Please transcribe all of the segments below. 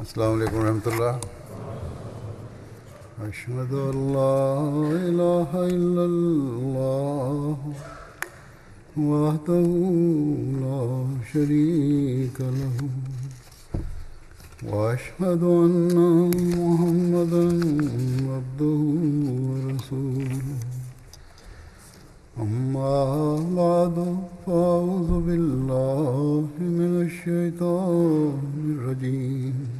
السلام عليكم ورحمة الله. أشهد أن لا إله إلا الله وحده لا شريك له. وأشهد أن محمدا عبده ورسوله. أما بعد فأعوذ بالله من الشيطان الرجيم.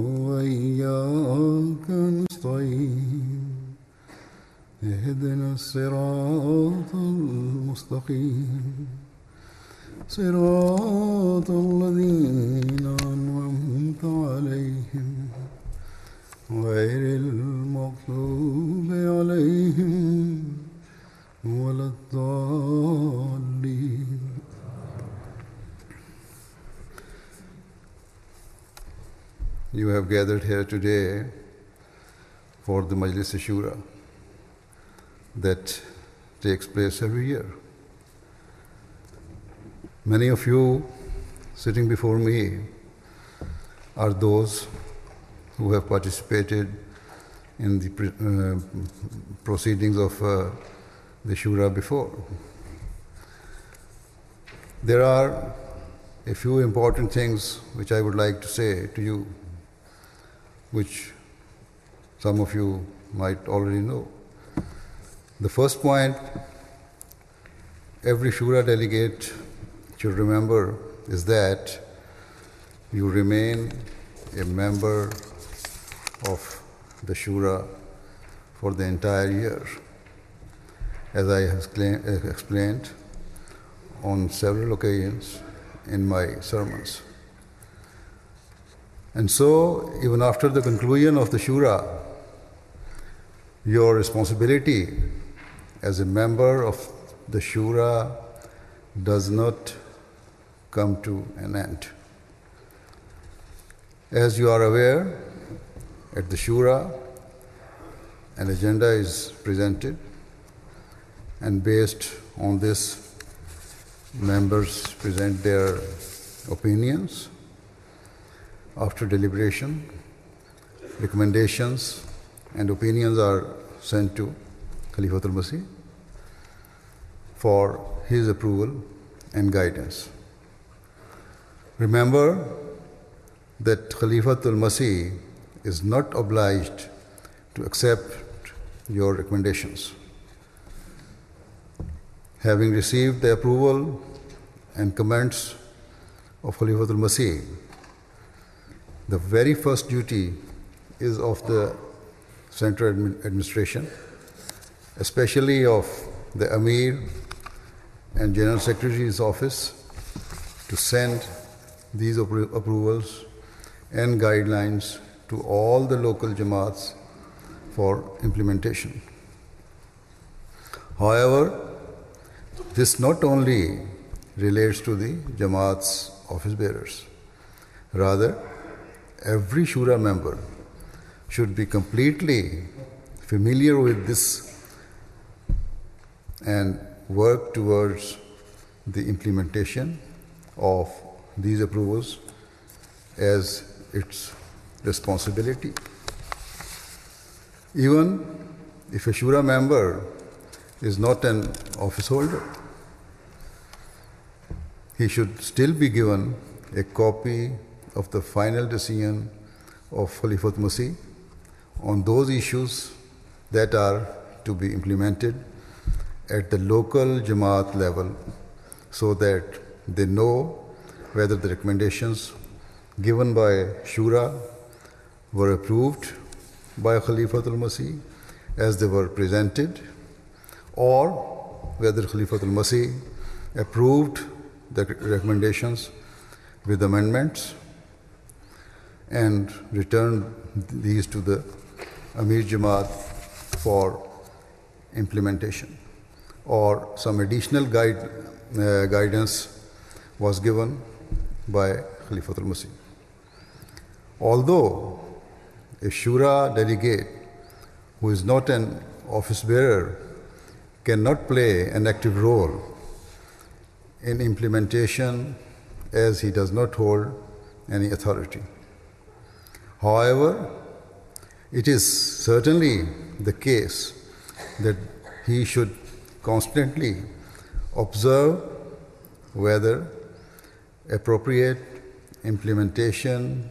اهدنا الصراط المستقيم. صراط الذين أنعمت عليهم. غير المغضوب عليهم ولا الضالين. You have gathered here today for the Majlis Shura that takes place every year. Many of you sitting before me are those who have participated in the uh, proceedings of uh, the Shura before. There are a few important things which I would like to say to you, which some of you might already know. The first point every Shura delegate should remember is that you remain a member of the Shura for the entire year. As I have uh, explained on several occasions in my sermons. And so, even after the conclusion of the Shura, your responsibility as a member of the Shura does not come to an end. As you are aware, at the Shura, an agenda is presented, and based on this, members present their opinions. After deliberation, recommendations and opinions are sent to Khalifatul Masih for his approval and guidance. Remember that Khalifatul Masih is not obliged to accept your recommendations. Having received the approval and comments of Khalifatul Masih, the very first duty is of the central administration, especially of the Amir and General Secretary's office, to send these appro- approvals and guidelines to all the local Jamaats for implementation. However, this not only relates to the Jamaat's office bearers, rather, every Shura member should be completely familiar with this and work towards the implementation of these approvals as its responsibility. Even if a Shura member is not an office holder, he should still be given a copy of the final decision of Khalifatul Masih on those issues that are to be implemented at the local Jamaat level so that they know whether the recommendations given by Shura were approved by Khalifatul Masih as they were presented or whether Khalifatul Masih approved the recommendations with amendments and returned these to the Amir Jamaat for implementation. Or some additional guide, uh, guidance was given by Khalifatul Masih. Although a Shura delegate who is not an office bearer cannot play an active role in implementation as he does not hold any authority. However, it is certainly the case that he should constantly observe whether appropriate implementation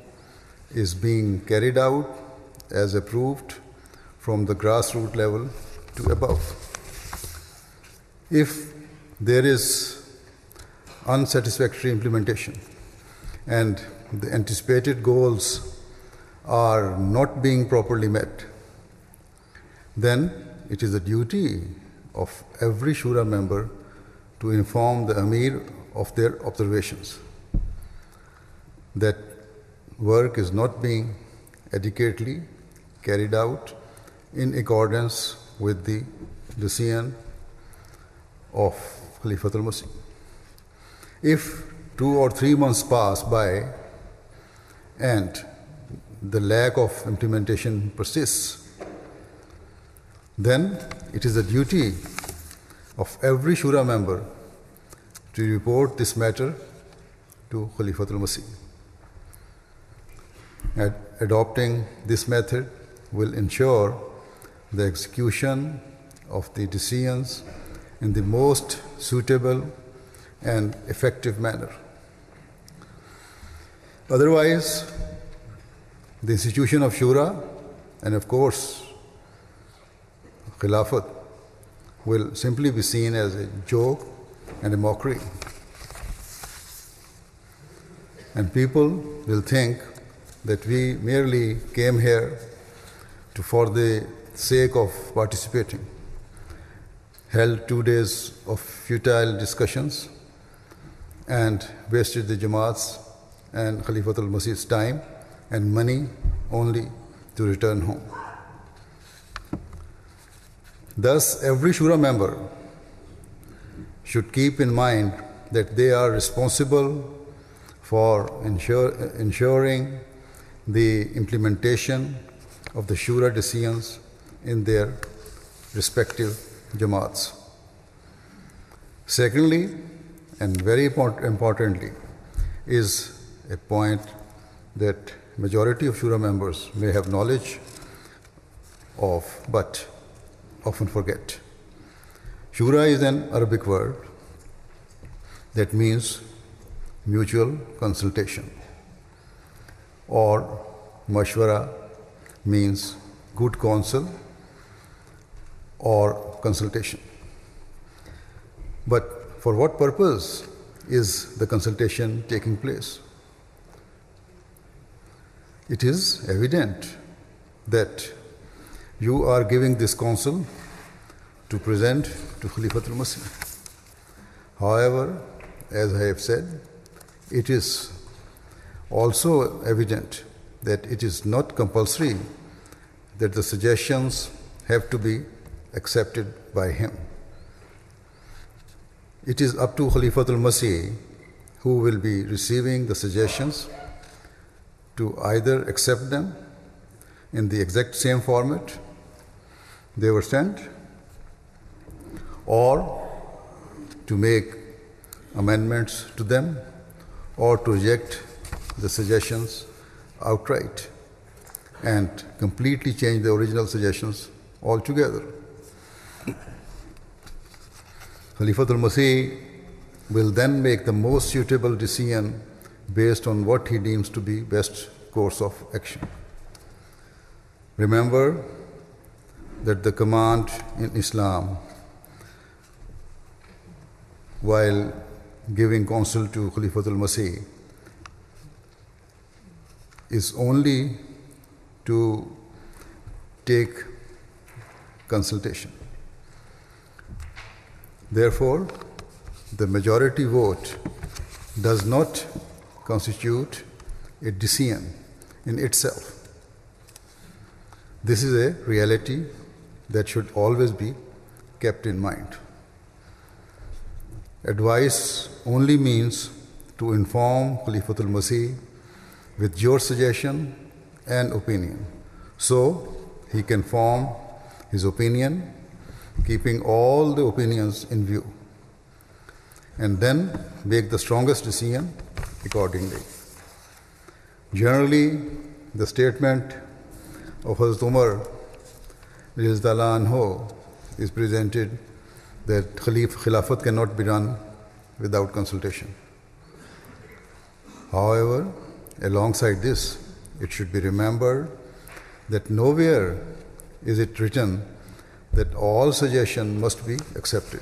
is being carried out as approved from the grassroots level to above. If there is unsatisfactory implementation and the anticipated goals are not being properly met, then it is the duty of every Shura member to inform the Amir of their observations that work is not being adequately carried out in accordance with the decision of Khalifatul Masih. If two or three months pass by and the lack of implementation persists, then it is the duty of every Shura member to report this matter to Khalifatul Masih. Ad- adopting this method will ensure the execution of the decisions in the most suitable and effective manner. Otherwise, the institution of Shura and, of course, Khilafat will simply be seen as a joke and a mockery. And people will think that we merely came here to, for the sake of participating, held two days of futile discussions, and wasted the Jamaat's and Khalifatul Masih's time and money only to return home. Thus, every Shura member should keep in mind that they are responsible for ensure, ensuring the implementation of the Shura decisions in their respective Jamaats. Secondly, and very import- importantly, is a point that majority of Shura members may have knowledge of, but often forget. Shura is an Arabic word that means mutual consultation, or mashwara means good counsel or consultation. But for what purpose is the consultation taking place? It is evident that you are giving this counsel to present to Khalifatul Masih. However, as I have said, it is also evident that it is not compulsory that the suggestions have to be accepted by him. It is up to Khalifatul Masih who will be receiving the suggestions to either accept them in the exact same format they were sent or to make amendments to them or to reject the suggestions outright and completely change the original suggestions altogether. Khalifatul Masih will then make the most suitable decision based on what he deems to be best course of action. Remember that the command in Islam while giving counsel to Khalifatul Masih is only to take consultation. Therefore, the majority vote does not constitute a decision in itself. This is a reality that should always be kept in mind. Advice only means to inform Khalifatul Masih with your suggestion and opinion. So he can form his opinion, keeping all the opinions in view, and then make the strongest decision accordingly. Generally, the statement of Hazrat Umar anhu is presented that Khalif, Khilafat cannot be done without consultation. However, alongside this, it should be remembered that nowhere is it written that all suggestion must be accepted.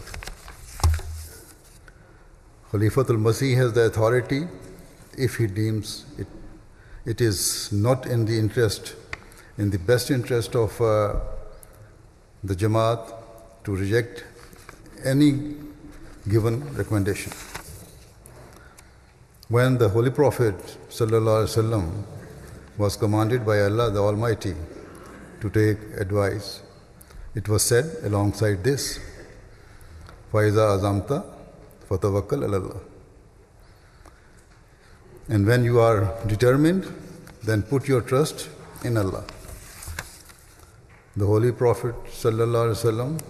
Khalifatul Masih has the authority if he deems it, it is not in the interest, in the best interest of uh, the Jamaat to reject any given recommendation. When the Holy Prophet ﷺ was commanded by Allah the Almighty to take advice, it was said alongside this, Faiza azamta fatawakkal Allah. And when you are determined, then put your trust in Allah. The Holy Prophet ﷺ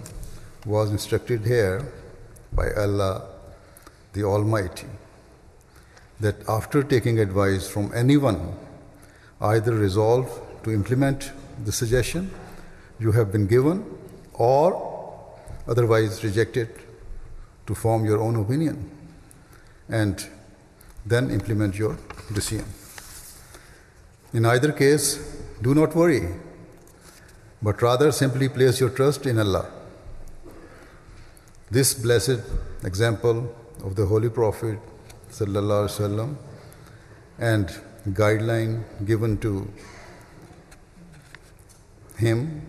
was instructed here by Allah the Almighty that after taking advice from anyone, either resolve to implement the suggestion you have been given or otherwise reject it to form your own opinion and then implement your decision. In either case, do not worry but rather simply place your trust in Allah. This blessed example of the Holy Prophet وسلم, and guideline given to him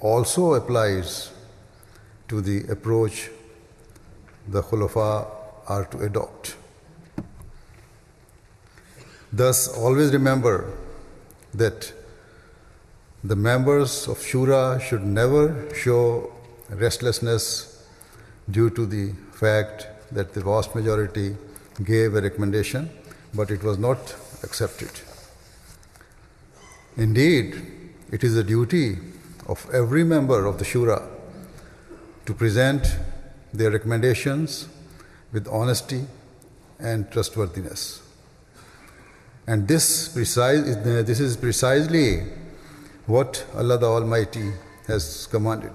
also applies to the approach the Khulafa are to adopt. Thus, always remember that the members of Shura should never show restlessness due to the fact that the vast majority gave a recommendation, but it was not accepted. Indeed, it is the duty of every member of the Shura to present their recommendations with honesty and trustworthiness. And this, precise, this is precisely what Allah the Almighty has commanded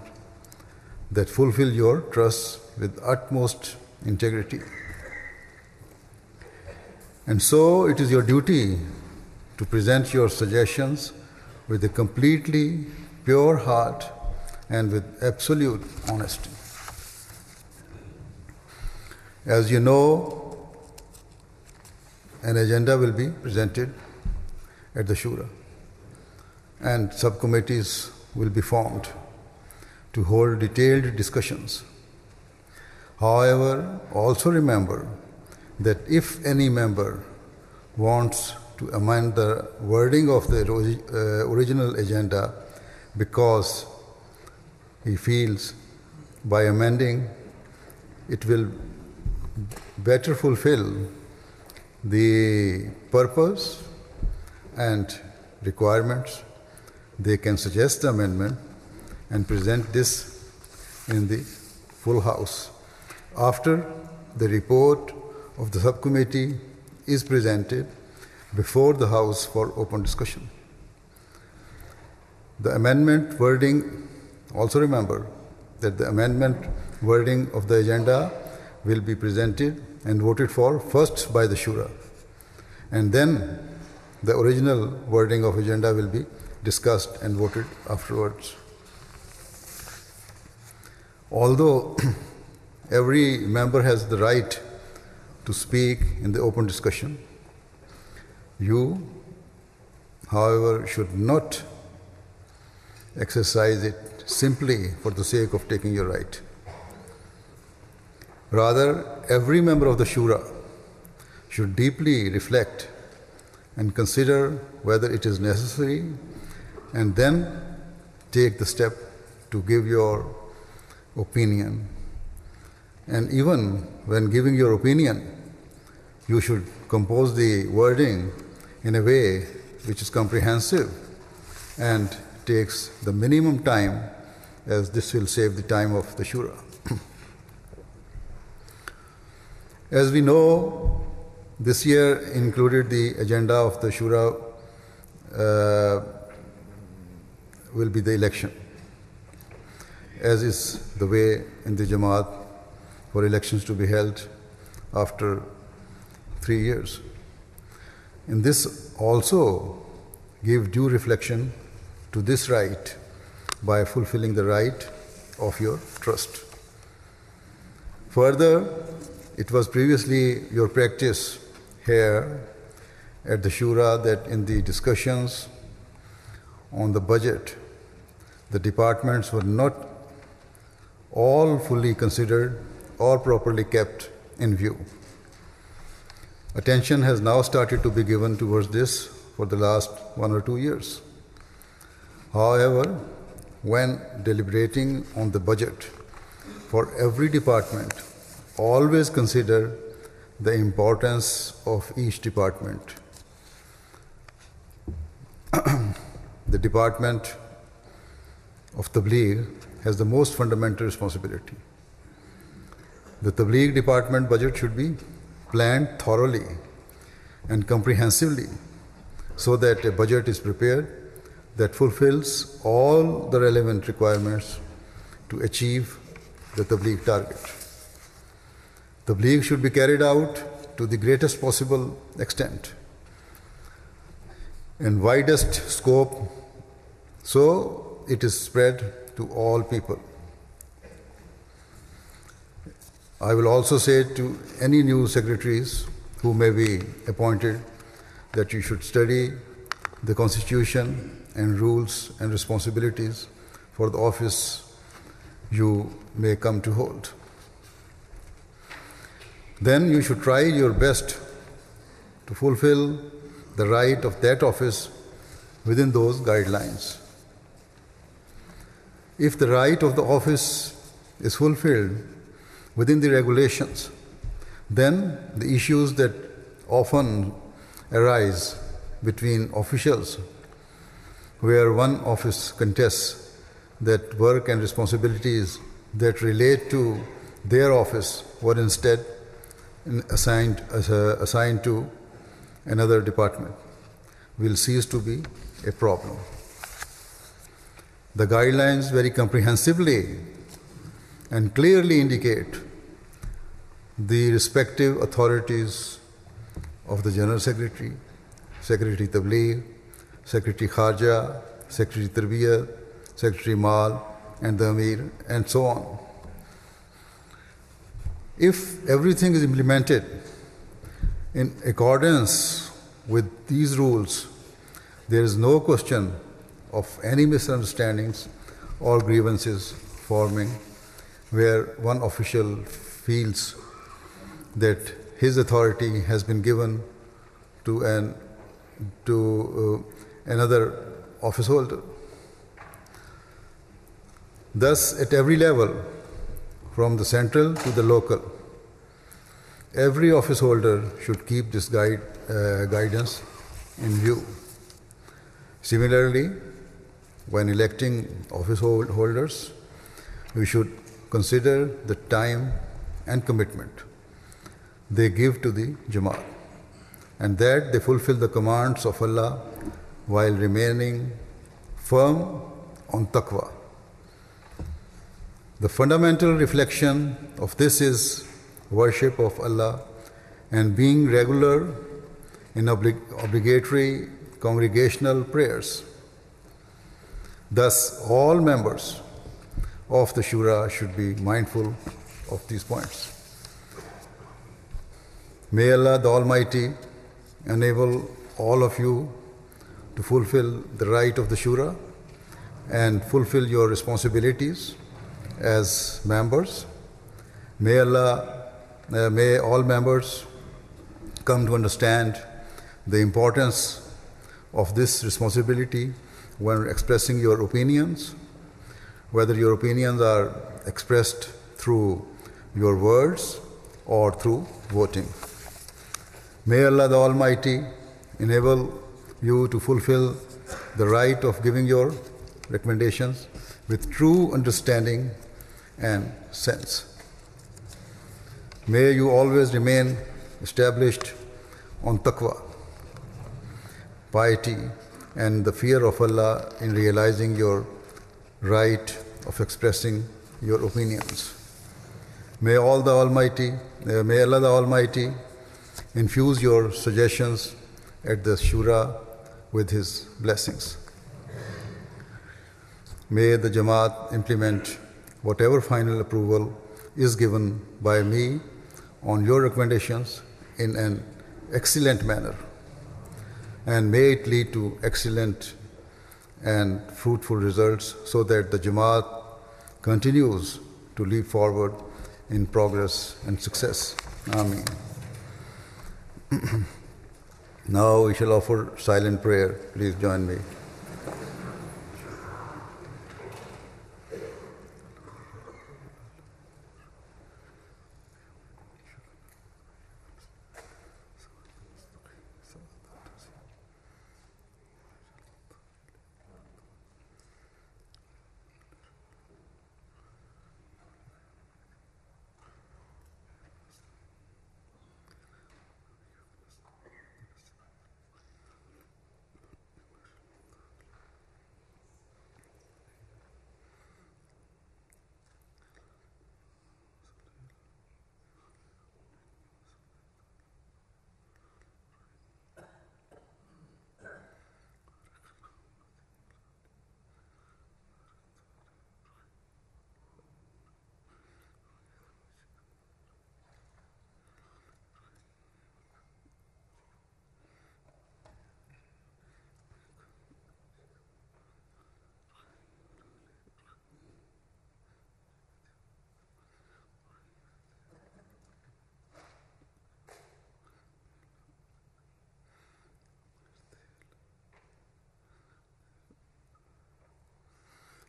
that fulfill your trust with utmost integrity. And so it is your duty to present your suggestions with a completely pure heart and with absolute honesty. As you know, an agenda will be presented at the Shura and subcommittees will be formed to hold detailed discussions. However, also remember that if any member wants to amend the wording of the uh, original agenda because he feels by amending it will better fulfill the purpose and requirements they can suggest the amendment and present this in the full house. After the report of the subcommittee is presented before the house for open discussion. The amendment wording, also remember that the amendment wording of the agenda will be presented and voted for first by the Shura. And then the original wording of agenda will be discussed and voted afterwards. Although every member has the right to speak in the open discussion, you, however, should not exercise it simply for the sake of taking your right. Rather, every member of the Shura should deeply reflect and consider whether it is necessary and then take the step to give your opinion. And even when giving your opinion, you should compose the wording in a way which is comprehensive and takes the minimum time, as this will save the time of the Shura. as we know, this year included the agenda of the Shura uh, will be the election, as is the way in the Jamaat for elections to be held after three years. In this also give due reflection to this right by fulfilling the right of your trust. Further, it was previously your practice here at the Shura that in the discussions on the budget, the departments were not all fully considered or properly kept in view. Attention has now started to be given towards this for the last one or two years. However, when deliberating on the budget for every department, always consider the importance of each department. the department of Tabligh has the most fundamental responsibility. The Tabligh department budget should be planned thoroughly and comprehensively so that a budget is prepared that fulfills all the relevant requirements to achieve the Tabligh target. Tabligh should be carried out to the greatest possible extent and widest scope so it is spread to all people. I will also say to any new secretaries who may be appointed that you should study the Constitution and rules and responsibilities for the office you may come to hold. Then you should try your best to fulfill the right of that office within those guidelines. If the right of the office is fulfilled within the regulations, then the issues that often arise between officials, where one office contests that work and responsibilities that relate to their office were instead assigned, uh, assigned to another department, will cease to be a problem. The guidelines very comprehensively and clearly indicate the respective authorities of the General Secretary, Secretary Tabligh, Secretary Kharja, Secretary Tarbiyat, Secretary Mal, and the Amir, and so on. If everything is implemented in accordance with these rules, there is no question of any misunderstandings or grievances forming where one official feels that his authority has been given to an to uh, another office holder. Thus, at every level, from the central to the local, every office holder should keep this guide, uh, guidance in view. Similarly, when electing office holders, we should consider the time and commitment they give to the Jamaat, and that they fulfill the commands of Allah while remaining firm on taqwa. The fundamental reflection of this is worship of Allah and being regular in oblig- obligatory congregational prayers. Thus, all members of the Shura should be mindful of these points. May Allah the Almighty enable all of you to fulfill the right of the Shura and fulfill your responsibilities as members. May Allah, uh, may all members come to understand the importance of this responsibility when expressing your opinions, whether your opinions are expressed through your words or through voting. May Allah the Almighty enable you to fulfill the right of giving your recommendations with true understanding and sense. May you always remain established on taqwa, piety, and the fear of Allah in realizing your right of expressing your opinions. May all the Almighty, uh, may Allah the Almighty infuse your suggestions at the Shura with His blessings. May the Jamaat implement whatever final approval is given by me on your recommendations in an excellent manner. And may it lead to excellent and fruitful results so that the Jamaat continues to leap forward in progress and success. Amen. now we shall offer silent prayer. Please join me.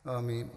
Ameen.